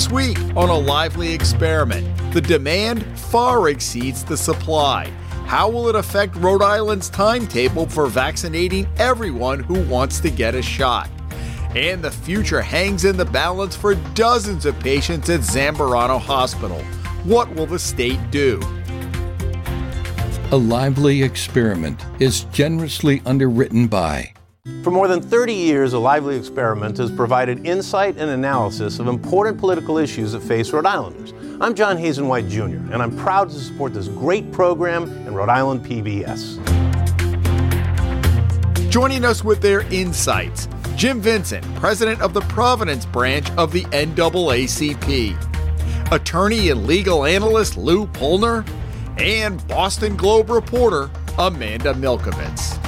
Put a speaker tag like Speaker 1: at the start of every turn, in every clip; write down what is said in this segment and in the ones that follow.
Speaker 1: This week on a lively experiment, the demand far exceeds the supply. How will it affect Rhode Island's timetable for vaccinating everyone who wants to get a shot? And the future hangs in the balance for dozens of patients at Zambarano Hospital. What will the state do?
Speaker 2: A Lively Experiment is generously underwritten by
Speaker 3: for more than 30 years, A Lively Experiment has provided insight and analysis of important political issues that face Rhode Islanders. I'm John Hazen White Jr., and I'm proud to support this great program in Rhode Island PBS.
Speaker 1: Joining us with their insights, Jim Vincent, president of the Providence branch of the NAACP, attorney and legal analyst Lou Pulner, and Boston Globe reporter Amanda Milkovits.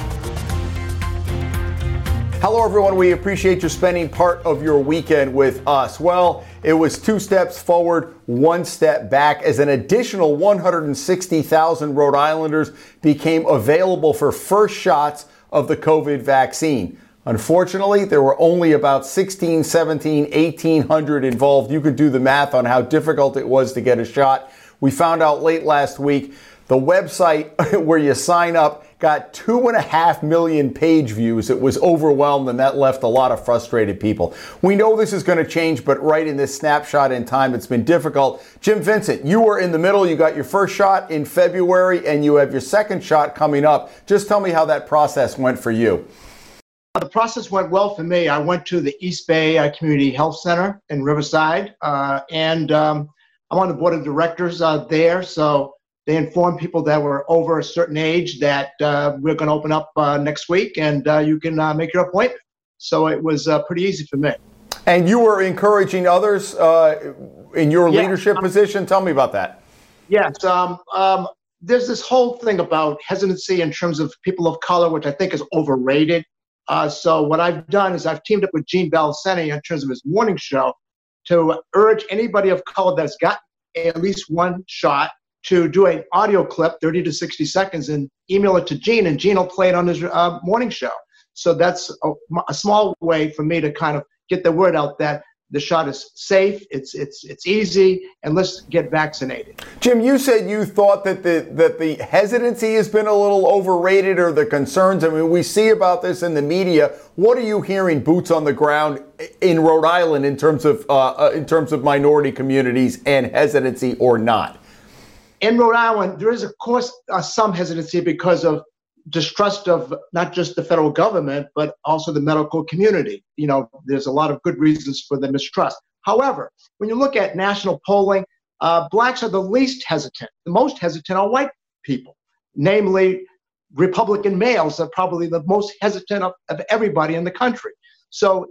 Speaker 4: Hello, everyone. We appreciate you spending part of your weekend with us. Well, it was two steps forward, one step back, as an additional 160,000 Rhode Islanders became available for first shots of the COVID vaccine. Unfortunately, there were only about 16, 17, 1800 involved. You could do the math on how difficult it was to get a shot. We found out late last week the website where you sign up got two and a half million page views. It was overwhelmed, and that left a lot of frustrated people. We know this is going to change, but right in this snapshot in time, it's been difficult. Jim Vincent, you were in the middle. You got your first shot in February, and you have your second shot coming up. Just tell me how that process went for you.
Speaker 5: The process went well for me. I went to the East Bay uh, Community Health Center in Riverside, uh, and um, I'm on the board of directors uh, there. So they informed people that were over a certain age that uh, we're going to open up uh, next week and uh, you can uh, make your appointment. So it was uh, pretty easy for me.
Speaker 4: And you were encouraging others uh, in your yeah. leadership position. Tell me about that.
Speaker 5: Yes. Um, um, there's this whole thing about hesitancy in terms of people of color, which I think is overrated. so what I've done is I've teamed up with Gene Valicenti in terms of his morning show to urge anybody of color that's got at least one shot to do an audio clip, 30 to 60 seconds, and email it to Gene, and Gene will play it on his uh, morning show. So that's a, a, small way for me to kind of get the word out that the shot is safe, it's it's it's easy, and let's get vaccinated.
Speaker 4: Jim, you said you thought that the that the hesitancy has been a little overrated, or the concerns. I mean, we see about this in the media. What are you hearing, boots on the ground in Rhode Island, in terms of uh, uh in terms of minority communities and hesitancy or not?
Speaker 5: In Rhode Island, there is, of course, uh, some hesitancy because of distrust of not just the federal government, but also the medical community. You know, there's a lot of good reasons for the mistrust. However, when you look at national polling, uh, blacks are the least hesitant. The most hesitant are white people, namely Republican males are probably the most hesitant of, of everybody in the country. So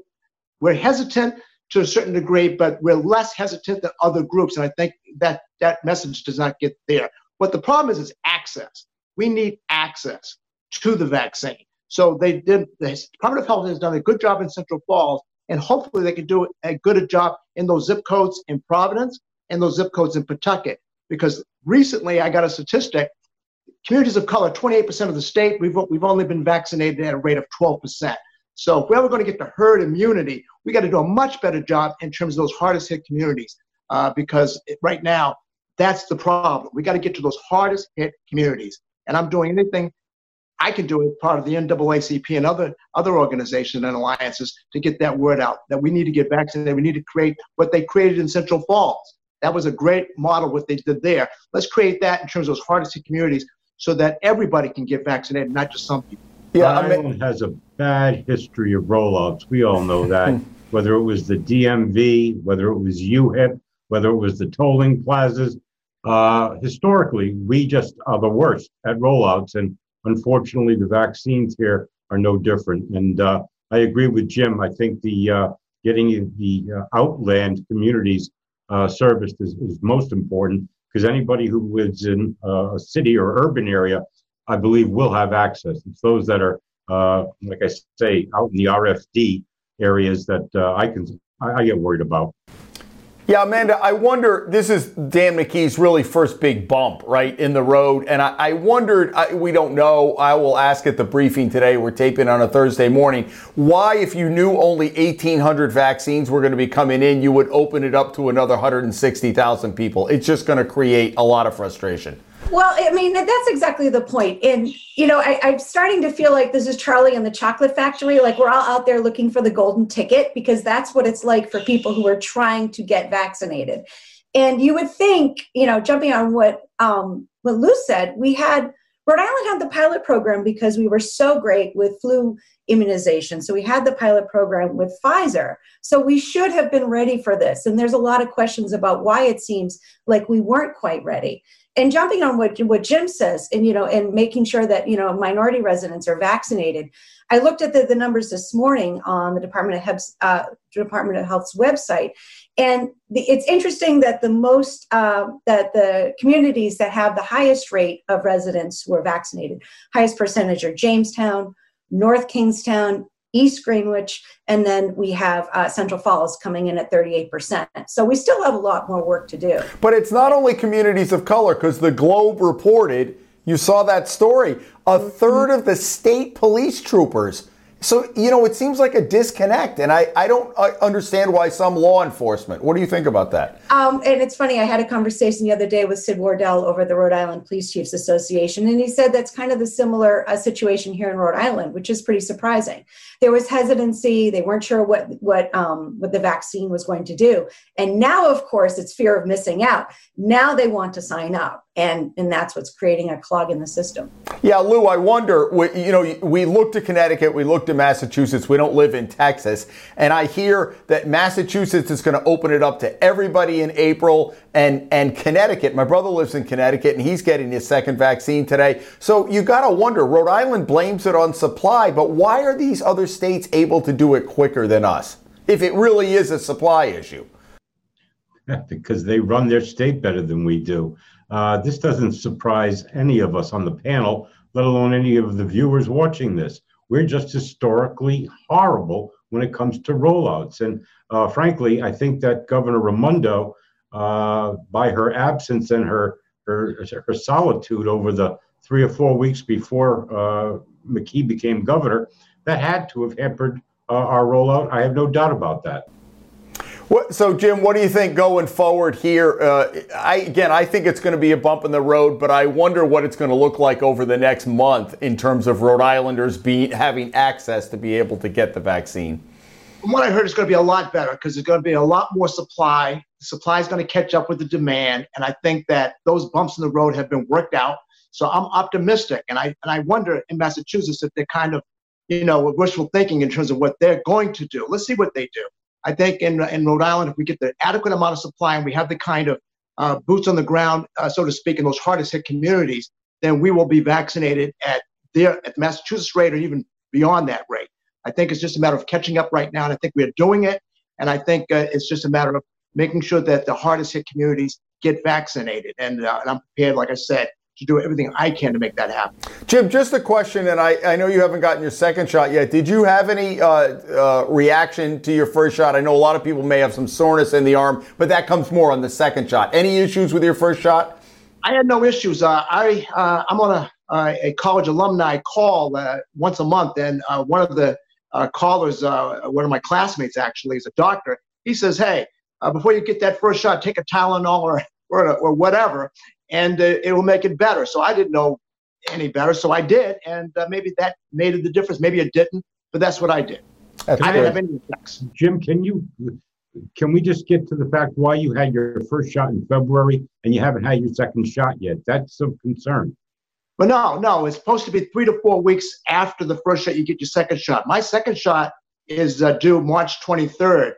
Speaker 5: we're hesitant to a certain degree, but we're less hesitant than other groups. And I think that that message does not get there. What the problem is is access. We need access to the vaccine. So they did. The Department of Health has done a good job in Central Falls, and hopefully they can do a good job in those zip codes in Providence and those zip codes in Pawtucket. Because recently I got a statistic: communities of color, 28% of the state, we've we've only been vaccinated at a rate of 12%. So if we're ever going to get to herd immunity, we got to do a much better job in terms of those hardest hit communities uh, because it, right now that's the problem. We got to get to those hardest hit communities, and I'm doing anything I can do as part of the NAACP and other other organizations and alliances to get that word out that we need to get vaccinated. We need to create what they created in Central Falls. That was a great model what they did there. Let's create that in terms of those hardest hit communities so that everybody can get vaccinated, not just some people.
Speaker 6: Yeah, Island has a bad history of rollouts. We all know that. whether it was the DMV, whether it was UHIP, whether it was the tolling plazas, uh, historically, we just are the worst at rollouts. And unfortunately, the vaccines here are no different. And uh, I agree with Jim. I think the uh, getting the uh, outland communities uh, serviced is, is most important because anybody who lives in uh, a city or urban area I believe will have access. It's those that are, uh, like I say, out in the RFD areas that uh, I can I, I, get worried about.
Speaker 4: Yeah, Amanda, I wonder, this is Dan McKee's really first big bump, right, in the road. And I, I wondered, I, we don't know, I will ask at the briefing today, we're taping on a Thursday morning, why, if you knew only 1,800 vaccines were going to be coming in, you would open it up to another 160,000 people. It's just going to create a lot of frustration.
Speaker 7: Well, I mean, that's exactly the point. And, you know, I, am starting to feel like this is Charlie and the Chocolate Factory. Like we're all out there looking for the golden ticket because that's what it's like for people who are trying to get vaccinated. And you would think, you know, jumping on what um, what Lou said, we had Rhode Island had the pilot program because we were so great with flu immunization. So we had the pilot program with Pfizer. So we should have been ready for this. And there's a lot of questions about why it seems like we weren't quite ready and jumping on what what Jim says, and you know, and making sure that you know minority residents are vaccinated. I looked at the, the numbers this morning on the Department of Health's, uh, Department of Health's website, and the, it's interesting that the most uh, that the communities that have the highest rate of residents who are vaccinated, highest percentage are Jamestown, North Kingstown, East Greenwich, and then we have uh, Central Falls coming in at 38%. So we still have a lot more work to do.
Speaker 4: But it's not only communities of color, because the Globe reported, you saw that story, a mm-hmm. third of the state police troopers so, you know, it seems like a disconnect, and I, I don't understand why some law enforcement. What do you think about that?
Speaker 7: Um, and it's funny, I had a conversation the other day with Sid Wordell over the Rhode Island Police Chiefs Association, and he said that's kind of the similar uh, situation here in Rhode Island, which is pretty surprising. There was hesitancy; they weren't sure what what um, what the vaccine was going to do, and now, of course, it's fear of missing out. Now they want to sign up and and that's what's creating a clog in the system.
Speaker 4: Yeah, Lou, I wonder. You know, we look to Connecticut, we look to Massachusetts. We don't live in Texas, and I hear that Massachusetts is going to open it up to everybody in April, and and Connecticut. My brother lives in Connecticut, and he's getting his second vaccine today. So you got to wonder. Rhode Island blames it on supply, but why are these other states able to do it quicker than us? If it really is a supply issue.
Speaker 6: because they run their state better than we do. Uh, this doesn't surprise any of us on the panel, let alone any of the viewers watching this. We're just historically horrible when it comes to rollouts. And uh, frankly, I think that Governor Raimondo, uh, by her absence and her, her, her solitude over the three or four weeks before uh, McKee became governor, that had to have hampered uh, our rollout. I have no doubt about that.
Speaker 4: What, so, Jim, what do you think going forward here? Uh, I, again, I think it's going to be a bump in the road, but I wonder what it's going to look like over the next month in terms of Rhode Islanders being having access to be able to get the vaccine.
Speaker 5: From what I heard, it's going to be a lot better because there's going to be a lot more supply. The supply is going to catch up with the demand, and I think that those bumps in the road have been worked out. So I'm optimistic, and I and I wonder in Massachusetts if they're kind of, you know, wishful thinking in terms of what they're going to do. Let's see what they do. I think in, in Rhode Island, if we get the adequate amount of supply and we have the kind of uh, boots on the ground, uh, so to speak, in those hardest hit communities, then we will be vaccinated at their at the Massachusetts rate or even beyond that rate. I think it's just a matter of catching up right now, and I think we are doing it. And I think uh, it's just a matter of making sure that the hardest hit communities get vaccinated. And, uh, and I'm prepared, like I said, to do everything I can to make that happen.
Speaker 4: Jim, just a question, and I, I know you haven't gotten your second shot yet. Did you have any uh, uh, reaction to your first shot? I know a lot of people may have some soreness in the arm, but that comes more on the second shot. Any issues with your first shot?
Speaker 5: I had no issues. Uh, I uh, I'm on a a college alumni call uh, once a month, and uh, one of the callers, one of my classmates actually, is a doctor. He says, "Hey, before you get that first shot, take a Tylenol or or, or whatever, and uh, it will make it better. So I didn't know any better, so I did, and uh, maybe that made the difference. Maybe it didn't, but that's what I did. That's I didn't have any effects.
Speaker 6: Jim, can you can we just get to the fact why you had your first shot in February and you haven't had your second shot yet? That's of concern.
Speaker 5: But no, no, it's supposed to be three to four weeks after the first shot you get your second shot. My second shot is uh, due March 23rd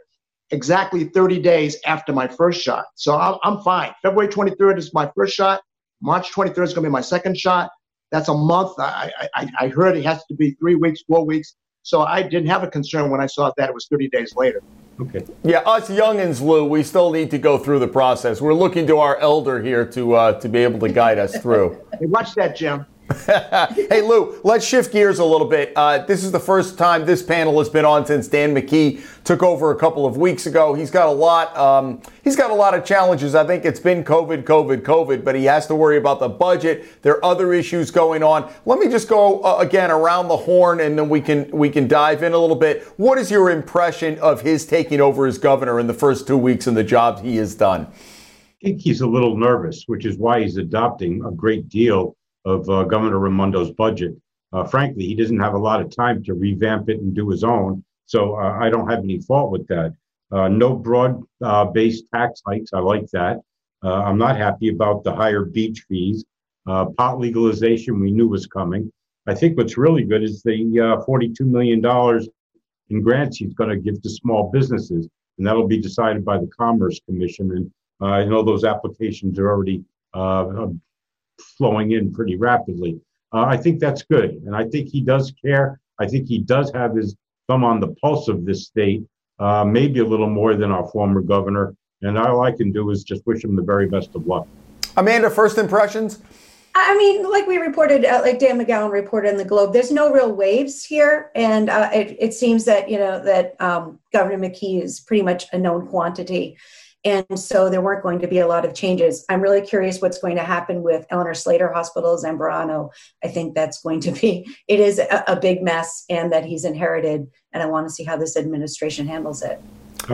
Speaker 5: exactly 30 days after my first shot. So I'm, I'm fine. February 23rd is my first shot. March 23rd is going to be my second shot. That's a month. I, I, I heard it has to be three weeks, four weeks. So I didn't have a concern when I saw that it was 30 days later.
Speaker 4: Okay. Yeah, us youngins, Lou, we still need to go through the process. We're looking to our elder here to uh, to be able to guide us through.
Speaker 5: hey, watch that, Jim.
Speaker 4: hey, Lou, let's shift gears a little bit. Uh, this is the first time this panel has been on since Dan McKee took over a couple of weeks ago. He's got a lot. Um, he's got a lot of challenges. I think it's been COVID, COVID, COVID, but he has to worry about the budget. There are other issues going on. Let me just go uh, again around the horn, and then we can we can dive in a little bit. What is your impression of his taking over as governor in the first two weeks and the job he has done?
Speaker 6: I think he's a little nervous, which is why he's adopting a great deal of uh, Governor Raimondo's budget. Uh, frankly, he doesn't have a lot of time to revamp it and do his own. So uh, I don't have any fault with that. Uh, no broad uh, based tax hikes. I like that. Uh, I'm not happy about the higher beach fees. pot legalization we knew was coming. I think what's really good is the $42 million in grants he's going to give to small businesses, and that'll be decided by the Commerce Commission. And I know those applications are already flowing in pretty rapidly. Uh, I think that's good. And I think he does care. I think he does have his thumb on the pulse of this state, uh, maybe a little more than our former governor. And all I can do is just wish him the very best of luck.
Speaker 4: Amanda, first impressions?
Speaker 7: I mean, like we reported, uh, like Dan McGowan reported in the Globe, there's no real waves here, and uh, it, it, seems that you know that um, Governor McKee is pretty much a known quantity. And so there weren't going to be a lot of changes. I'm really curious what's going to happen with Eleanor Slater Hospital, Zambarano. I think that's going to be, it is a, a big mess and that he's inherited. And I want to see how this administration handles it.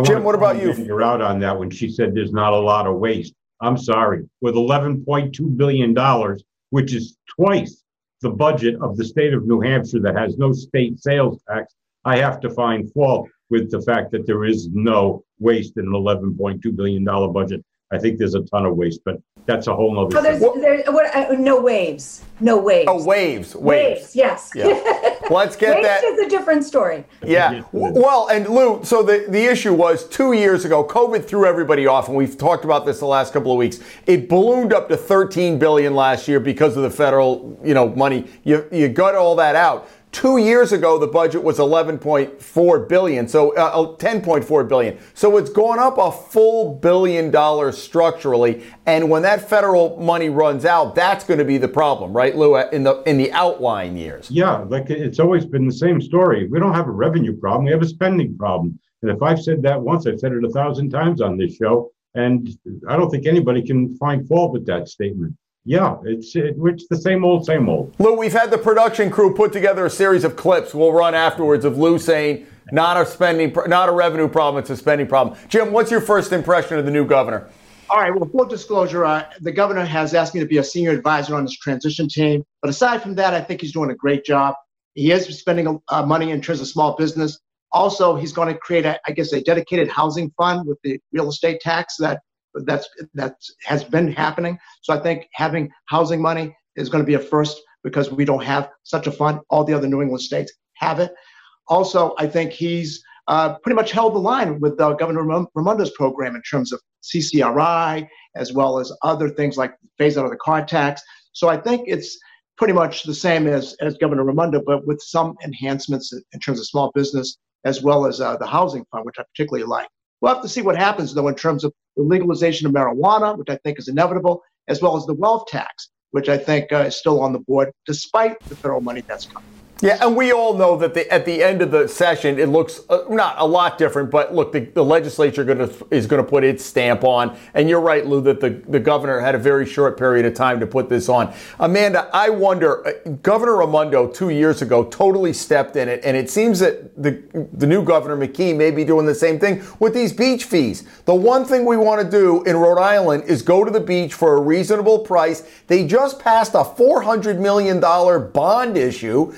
Speaker 4: Jim, what about you?
Speaker 6: You're out on that when she said there's not a lot of waste. I'm sorry. With $11.2 billion, which is twice the budget of the state of New Hampshire that has no state sales tax, I have to find fault with the fact that there is no waste in an $11.2 billion budget. I think there's a ton of waste, but that's a whole other.
Speaker 7: Oh, there's, there's what, uh, no waves, no waves.
Speaker 4: Oh, waves, waves.
Speaker 7: waves yes.
Speaker 4: Yeah. Let's get
Speaker 7: waves
Speaker 4: that.
Speaker 7: is a different story.
Speaker 4: Yeah. Well, and Lou, so the, the issue was two years ago, COVID threw everybody off, and we've talked about this the last couple of weeks. It ballooned up to 13 billion last year because of the federal, you know, money. You you got all that out. Two years ago, the budget was 11.4 billion, so uh, 10.4 uh. So it's gone up a full billion dollars structurally. And when that federal money runs out, that's going to be the problem, right, Lou? Uh, in the in the outlying years.
Speaker 6: Yeah, like it's always been the same story. We don't have a revenue problem; we have a spending problem. And if I've said that once, I've said it a thousand times on this show, and I don't think anybody can find fault with that statement. Yeah, it's it, it's the same old, same old.
Speaker 4: Lou, we've had the production crew put together a series of clips. We'll run afterwards of Lou saying not a spending, not a revenue problem, it's a spending problem. Jim, what's your first impression of the new governor?
Speaker 5: All right. Well, full disclosure, uh, the governor has asked me to be a senior advisor on this transition team. But aside from that, I think he's doing a great job. He is spending uh, money in terms of small business. Also, he's going to create, a, I guess, a dedicated housing fund with the real estate tax that that's that has been happening. So I think having housing money is going to be a first because we don't have such a fund. All the other New England states have it. Also, I think he's uh, pretty much held the line with uh, Governor Raimondo's program in terms of CCRI as well as other things like phase out of the car tax. So I think it's pretty much the same as, as Governor Raimondo, but with some enhancements in terms of small business as well as uh, the housing fund, which I particularly like. We'll have to see what happens, though, in terms of the legalization of marijuana, which I think is inevitable, as well as the wealth tax, which I think uh, is still on the board, despite the federal money that's coming.
Speaker 4: Yeah, and we all know that the, at the end of the session, it looks uh, not a lot different, but look, the, the legislature gonna, is going to put its stamp on. And you're right, Lou, that the, the governor had a very short period of time to put this on. Amanda, I wonder, uh, Governor Raimondo two years ago totally stepped in it, and it seems that the, the new governor, McKee, may be doing the same thing with these beach fees. The one thing we want to do in Rhode Island is go to the beach for a reasonable price. They just passed a $400 million bond issue.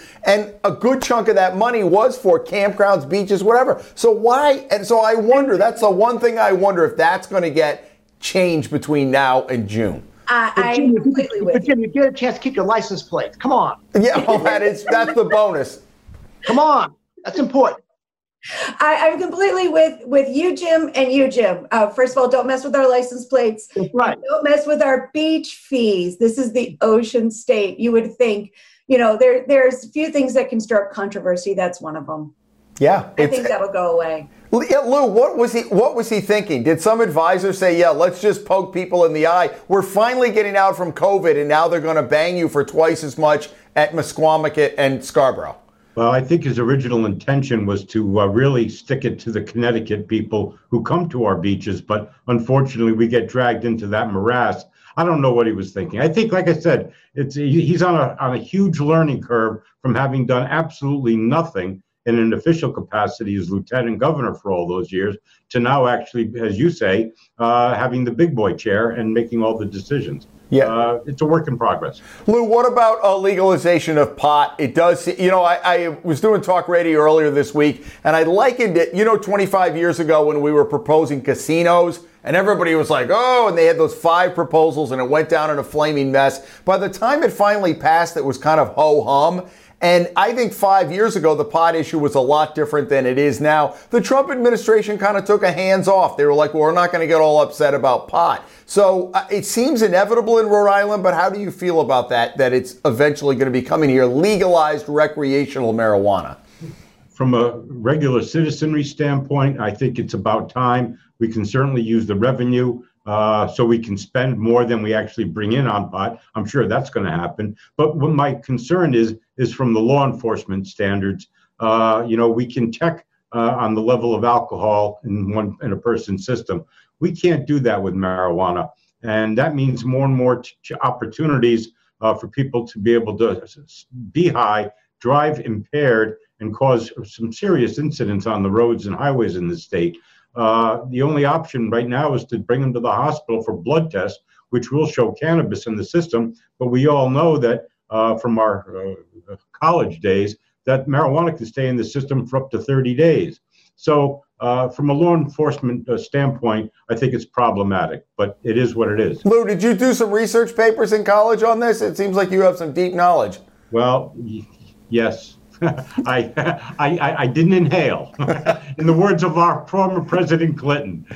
Speaker 4: A good chunk of that money was for campgrounds, beaches, whatever. So why? And so I wonder, that's the one thing I wonder if that's going to get changed between now and June.
Speaker 7: I, I Jim, completely with
Speaker 5: but Jim, you get a chance to keep your license plate. Come on.
Speaker 4: Yeah, well, that is that's the bonus.
Speaker 5: Come on, that's important.
Speaker 7: I, am completely with with you, Jim, and you, Jim. Uh, first of all, don't mess with our license plates.
Speaker 5: That's right.
Speaker 7: Don't mess with our beach fees. This is the ocean state. You would think you know, there there's a few things that can stir up controversy. That's one of them.
Speaker 4: Yeah,
Speaker 7: I think that'll go away.
Speaker 4: Yeah, Lou, what was he? What was he thinking? Did some advisor say, "Yeah, let's just poke people in the eye"? We're finally getting out from COVID, and now they're going to bang you for twice as much at Misquamicut and Scarborough.
Speaker 6: Well, I think his original intention was to uh, really stick it to the Connecticut people who come to our beaches, but unfortunately, we get dragged into that morass. I don't know what he was thinking. I think, like I said, it's he's on a on a huge learning curve from having done absolutely nothing in an official capacity as lieutenant governor for all those years to now actually, as you say, uh, having the big boy chair and making all the decisions. Yeah, uh, it's a work in progress.
Speaker 4: Lou, what about a legalization of pot? It does, you know, I, I, was doing talk radio earlier this week, and I likened it. You know, 25 years ago when we were proposing casinos, and everybody was like, "Oh," and they had those five proposals, and it went down in a flaming mess. By the time it finally passed, it was kind of ho hum. And I think five years ago, the pot issue was a lot different than it is now. The Trump administration kind of took a hands off. They were like, well, we're not going to get all upset about pot. So uh, it seems inevitable in Rhode Island, but how do you feel about that, that it's eventually going to be coming here, legalized recreational marijuana?
Speaker 6: From a regular citizenry standpoint, I think it's about time. We can certainly use the revenue uh, so we can spend more than we actually bring in on pot. I'm sure that's going to happen. But what my concern is is from the law enforcement standards. Uh, you know, we can check uh, on the level of alcohol in one in a person's system. We can't do that with marijuana, and that means more and more t- opportunities uh, for people to be able to be high, drive impaired, and cause some serious incidents on the roads and highways in the state. Uh, the only option right now is to bring them to the hospital for blood tests, which will show cannabis in the system. But we all know that uh, from our uh, college days that marijuana can stay in the system for up to 30 days. So, uh, from a law enforcement uh, standpoint, I think it's problematic, but it is what it is.
Speaker 4: Lou, did you do some research papers in college on this? It seems like you have some deep knowledge.
Speaker 6: Well, y- yes. I, I, I didn't inhale. In the words of our former President Clinton.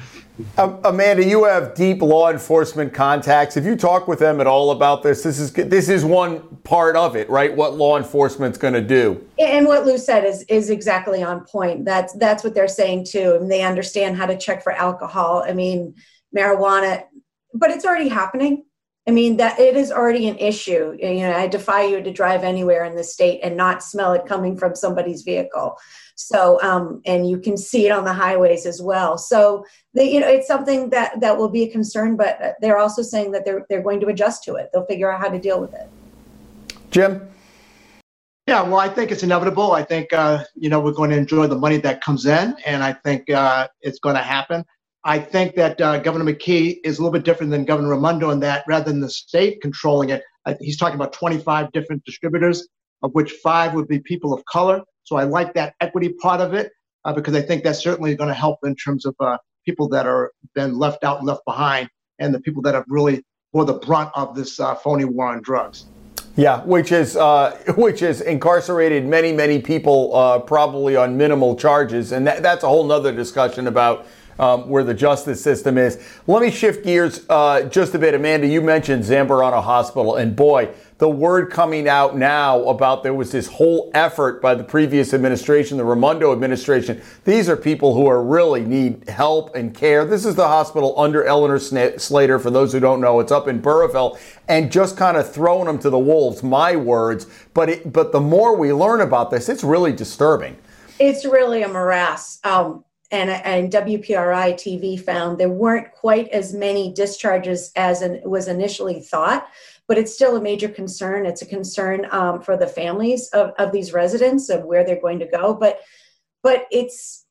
Speaker 4: Um, Amanda, you have deep law enforcement contacts. Have you talked with them at all about this? This is this is one part of it, right? What law enforcement's going to do.
Speaker 7: And what Lou said is is exactly on point. That's that's what they're saying too, and they understand how to check for alcohol. I mean, marijuana, but it's already happening. I mean that it is already an issue. You know, I defy you to drive anywhere in the state and not smell it coming from somebody's vehicle. So, um, and you can see it on the highways as well. So, they, you know, it's something that that will be a concern. But they're also saying that they're they're going to adjust to it. They'll figure out how to deal with it.
Speaker 4: Jim.
Speaker 5: Yeah, well, I think it's inevitable. I think uh, you know we're going to enjoy the money that comes in, and I think uh, it's going to happen. I think that uh, Governor McKee is a little bit different than Governor Raimondo in that rather than the state controlling it, he's talking about 25 different distributors, of which five would be people of color. So I like that equity part of it uh, because I think that's certainly going to help in terms of uh, people that are been left out and left behind and the people that have really bore the brunt of this uh, phony war on drugs.
Speaker 4: Yeah, which is uh, which has incarcerated many many people uh, probably on minimal charges, and that, that's a whole nother discussion about um, where the justice system is. Let me shift gears uh, just a bit. Amanda, you mentioned Zambarano Hospital, and boy, the word coming out now about there was this whole effort by the previous administration, the Raimondo administration. These are people who are really need help and care. This is the hospital under Eleanor Slater. For those who don't know, it's up in Burrillville, and just kind of throwing them to the wolves. My words. But it, but the more we learn about this, it's really disturbing.
Speaker 7: It's really a morass. Um, and, and WPRI TV found there weren't quite as many discharges as an, was initially thought, but it's still a major concern. It's a concern um, for the families of, of these residents of where they're going to go. But but it's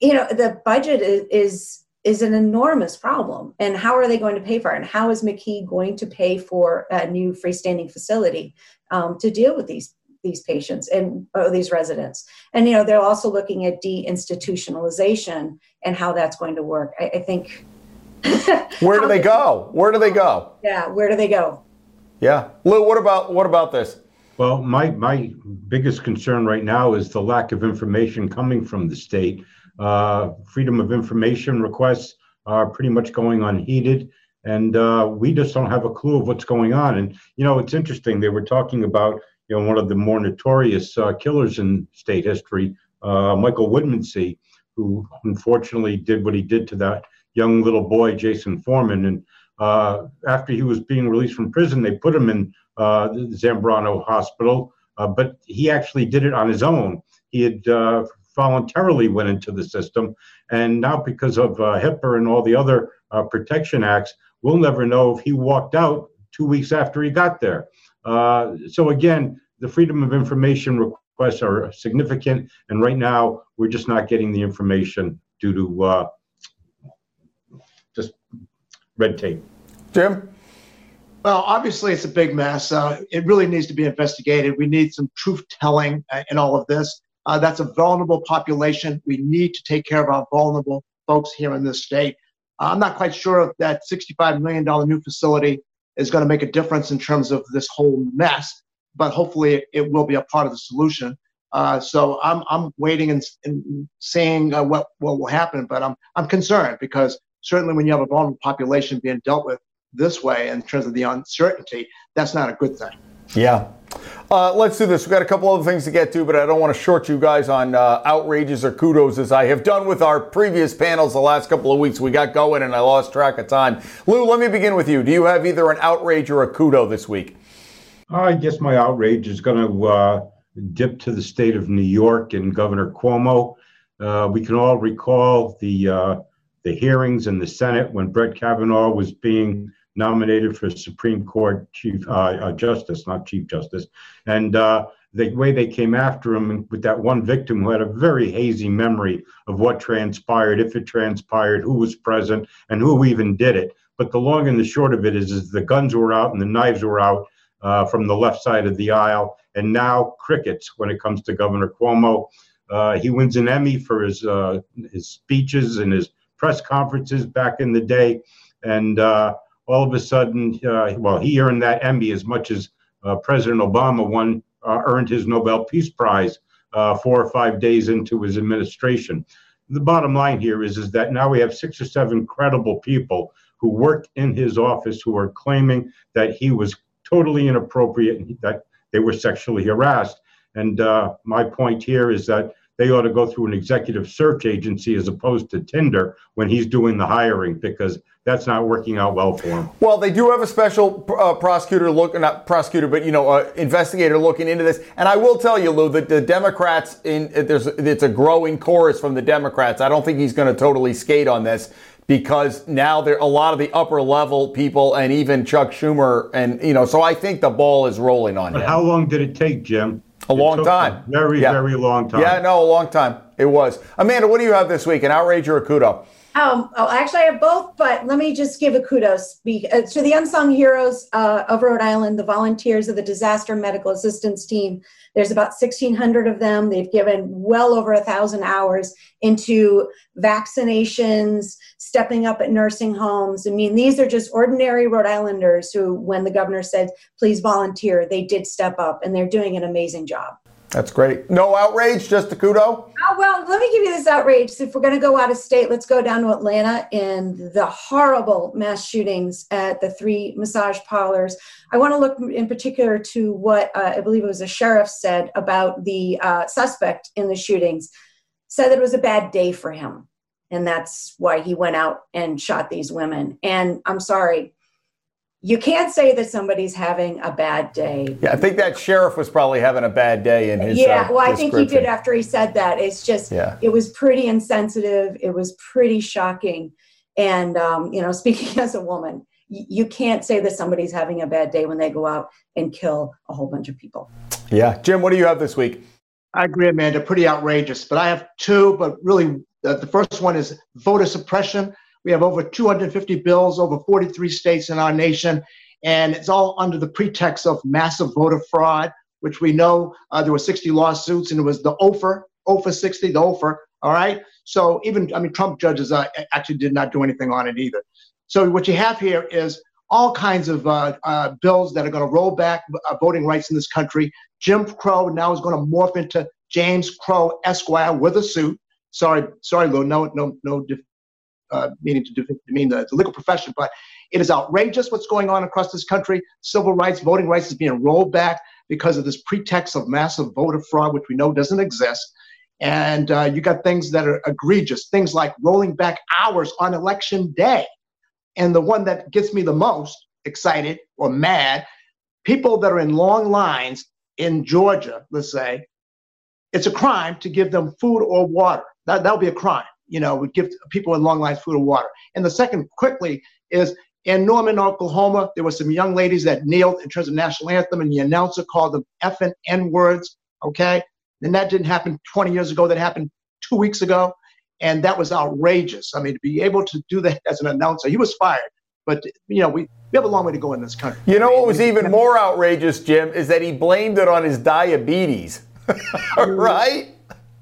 Speaker 7: you know the budget is, is is an enormous problem and how are they going to pay for it and how is mckee going to pay for a new freestanding facility um, to deal with these these patients and uh, these residents. And you know, they're also looking at deinstitutionalization and how that's going to work. I, I think.
Speaker 4: where do they go? Where do they go?
Speaker 7: Yeah, where do they go?
Speaker 4: Yeah, Lou. What about what about this?
Speaker 6: Well, my my biggest concern right now is the lack of information coming from the state. Uh, freedom of information requests are pretty much going unheeded, and uh, we just don't have a clue of what's going on. And you know, it's interesting. They were talking about you know, one of the more notorious uh, killers in state history, uh, Michael Woodmansee, who unfortunately did what he did to that young little boy, Jason Foreman. And uh, after he was being released from prison, they put him in uh, the Zambrano Hospital, uh, but he actually did it on his own. He had uh, voluntarily went into the system, and now because of HIPAA and all the other protection acts, we'll never know if he walked out two weeks after he got there. So again, the freedom of information requests are significant, and right now we're just not getting the information due to just red tape.
Speaker 4: Jim?
Speaker 5: Well, obviously, it's a big mess. Uh, it really needs to be investigated. We need some truth telling uh, in all of this. Uh, that's a vulnerable population. We need to take care of our vulnerable folks here in this state. I'm not quite sure if that $65 million new facility is going to make a difference in terms of this whole mess, but hopefully it will be a part of the solution. Uh, so I'm, I'm waiting and, and seeing uh, what, what will happen, but I'm, I'm concerned because certainly when you have a vulnerable population being dealt with this way in terms of the uncertainty, that's not a good thing.
Speaker 4: Yeah. Uh, let's do this. We've got a couple other things to get to, but I don't want to short you guys on uh, outrages or kudos as I have done with our previous panels the last couple of weeks. We got going and I lost track of time. Lou, let me begin with you. Do you have either an outrage or a kudo this week?
Speaker 6: I guess my outrage is going to uh, dip to the state of New York and Governor Cuomo. Uh, we can all recall the uh, the hearings in the Senate when Brett Kavanaugh was being nominated for Supreme Court Chief uh, uh, Justice, not Chief Justice, and uh, the way they came after him with that one victim who had a very hazy memory of what transpired, if it transpired, who was present, and who even did it. But the long and the short of it is, is the guns were out and the knives were out uh, from the left side of the aisle, and now crickets when it comes to Governor Cuomo. Uh, he wins an Emmy for his uh, his speeches and his press conferences back in the day, and uh, all of a sudden, uh, well, he earned that Emmy as much as uh, President Obama won uh, earned his Nobel Peace Prize uh, four or five days into his administration. The bottom line here is is that now we have six or seven credible people who worked in his office who are claiming that he was totally inappropriate and that they were sexually harassed. And uh, my point here is that they ought to go through an executive search agency as opposed to Tinder when he's doing the hiring because that's not working out well for him.
Speaker 4: Well, they do have a special uh, prosecutor look, not prosecutor, but you know, uh, investigator looking into this. And I will tell you, Lou, that the Democrats in there's it's a growing chorus from the Democrats. I don't think he's going to totally skate on this because now there a lot of the upper level people and even Chuck Schumer and you know, so I think the ball is rolling on him.
Speaker 6: but
Speaker 4: him.
Speaker 6: How long did it take, Jim?
Speaker 4: A long time.
Speaker 6: A very, yeah. very long time.
Speaker 4: Yeah, no, a long time. It was. Amanda, what do you have this week? An outrage or a kudo?
Speaker 7: Um, oh, actually, I have both, but let me just give a kudos uh, to the unsung heroes uh, of Rhode Island, the volunteers of the Disaster Medical Assistance Team. There's about 1,600 of them. They've given well over a thousand hours into vaccinations, stepping up at nursing homes. I mean, these are just ordinary Rhode Islanders who, when the governor said, please volunteer, they did step up and they're doing an amazing job.
Speaker 4: That's great. No outrage, just a kudo?
Speaker 7: Oh, well, let me give you this outrage. If we're going to go out of state, let's go down to Atlanta and the horrible mass shootings at the three massage parlors. I want to look in particular to what uh, I believe it was a sheriff said about the uh, suspect in the shootings. Said that it was a bad day for him. And that's why he went out and shot these women. And I'm sorry, you can't say that somebody's having a bad day.
Speaker 4: Yeah, I think that sheriff was probably having a bad day in his.
Speaker 7: Yeah, uh, well, I think he did after he said that. It's just,
Speaker 4: yeah.
Speaker 7: it was pretty insensitive. It was pretty shocking. And, um, you know, speaking as a woman, you can't say that somebody's having a bad day when they go out and kill a whole bunch of people.
Speaker 4: Yeah. Jim, what do you have this week?
Speaker 5: I agree, Amanda. Pretty outrageous. But I have two, but really, uh, the first one is voter suppression. We have over 250 bills, over 43 states in our nation, and it's all under the pretext of massive voter fraud, which we know uh, there were 60 lawsuits, and it was the OFER, OFER 60, the OFER. All right. So even, I mean, Trump judges uh, actually did not do anything on it either. So what you have here is all kinds of uh, uh, bills that are going to roll back uh, voting rights in this country. Jim Crow now is going to morph into James Crow Esquire with a suit. Sorry, sorry, Lou. No, no, no uh, meaning to, do, mean the, the legal profession, but it is outrageous what's going on across this country. Civil rights, voting rights is being rolled back because of this pretext of massive voter fraud, which we know doesn't exist. And uh, you got things that are egregious, things like rolling back hours on election day. And the one that gets me the most excited or mad people that are in long lines in Georgia, let's say, it's a crime to give them food or water. That that would be a crime. You know, we give people in long lines food or water. And the second, quickly, is in Norman, Oklahoma, there were some young ladies that kneeled in terms of national anthem, and the announcer called them F and N words. Okay, and that didn't happen 20 years ago. That happened two weeks ago, and that was outrageous. I mean, to be able to do that as an announcer, he was fired. But you know, we, we have a long way to go in this country.
Speaker 4: You know what was even more outrageous, Jim, is that he blamed it on his diabetes. right?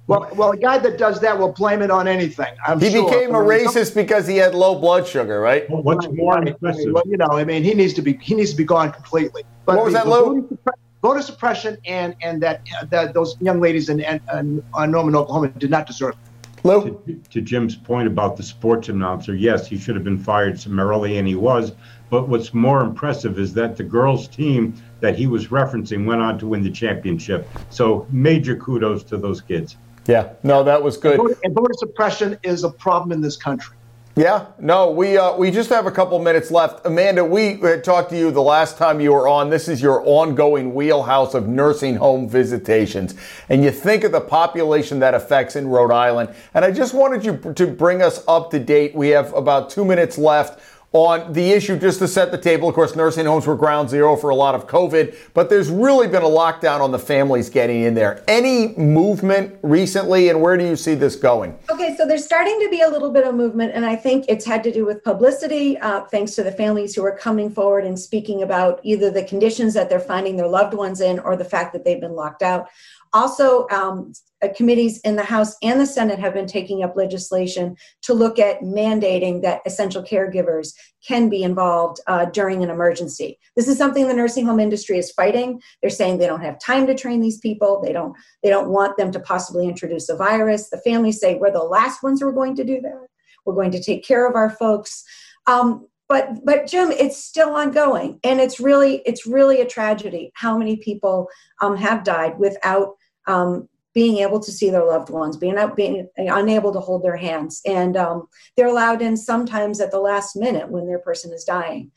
Speaker 5: Well, well, a guy that does that will blame it on anything. I'm
Speaker 4: he
Speaker 5: sure.
Speaker 4: became a racist because he had low blood sugar, right?
Speaker 6: Well, what's more impressive?
Speaker 5: Well, you know, I mean, he needs to be he needs to be gone completely. But
Speaker 4: What was
Speaker 5: the-
Speaker 4: that,
Speaker 5: the
Speaker 4: Lou?
Speaker 5: voter suppression and and that that those young ladies in, in, in uh, Norman, Oklahoma, did not deserve. it.
Speaker 4: Lou?
Speaker 6: To, to Jim's point about the sports announcer, yes, he should have been fired summarily, and he was. But what's more impressive is that the girls' team that he was referencing went on to win the championship. So major kudos to those kids.
Speaker 4: Yeah, no, that was good.
Speaker 5: Voter, and voter suppression is a problem in this country.
Speaker 4: Yeah, no, we uh, we just have a couple minutes left. Amanda, we had talked to you the last time you were on. This is your ongoing wheelhouse of nursing home visitations, and you think of the population that affects in Rhode Island. And I just wanted you to bring us up to date. We have about two minutes left on the issue just to set the table. Of course, nursing homes were ground zero for a lot of COVID, but there's really been a lockdown on the families getting in there. Any movement recently, and where do you see this going?
Speaker 7: Okay, so there's starting to be a little bit of movement, and I think it's had to do with publicity, uh, thanks to the families who are coming forward and speaking about either the conditions that they're finding their loved ones in or the fact that they've been locked out. Also, um, uh, committees in the House and the Senate have been taking up legislation to look at mandating that essential caregivers can be involved uh, during an emergency. This is something the nursing home industry is fighting. They're saying they don't have time to train these people. They don't. They don't want them to possibly introduce a virus. The families say we're the last ones who are going to do that. We're going to take care of our folks. Um, but but Jim, it's still ongoing, and it's really it's really a tragedy how many people um, have died without um, being able to see their loved ones, being being unable to hold their hands, and um, they're allowed in sometimes at the last minute when their person is dying,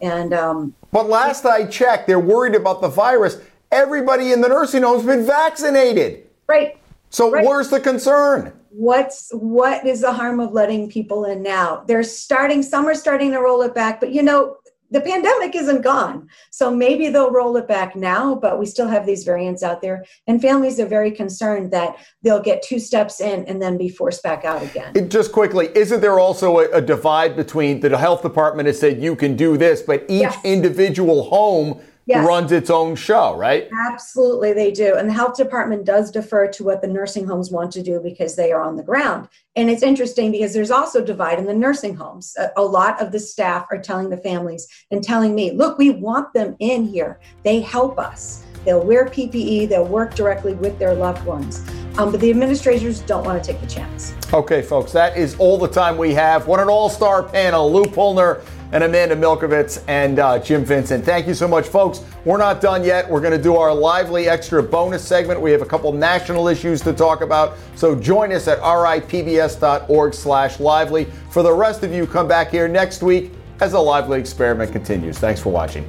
Speaker 7: and um,
Speaker 4: But last I checked, they're worried about the virus. Everybody in the nursing home's been vaccinated.
Speaker 7: right.
Speaker 4: So
Speaker 7: Right.
Speaker 4: where's the concern?
Speaker 7: what's what is the harm of letting people in now they're starting some are starting to roll it back but you know the pandemic isn't gone. So maybe they'll roll it back now but we still have these variants out there. And families are very concerned that they'll get two steps in and then be forced back out again.
Speaker 4: It, just quickly, isn't there also a, a divide between the health department has said you can do this, but each
Speaker 7: Yes.
Speaker 4: individual home
Speaker 7: Yes.
Speaker 4: runs its own show, right?
Speaker 7: Absolutely, they do. And the health department does defer to what the nursing homes want to do because they are on the ground. And it's interesting because there's also divide in the nursing homes. A, a lot of the staff are telling the families and telling me, look, we want them in here. They help us. They'll wear PPE, they'll work directly with their loved ones. Um, but the administrators don't want to take the chance.
Speaker 4: Okay, folks, that is all the time we have. What an all-star panel, Lou Pulner and Amanda Milkovits and uh, Jim Vincent. Thank you so much, folks. We're not done yet. We're going to do our lively extra bonus segment. We have a couple national issues to talk about, so join us at ripbs.org slash lively. For the rest of you, come back here next week as the lively experiment continues. Thanks for watching.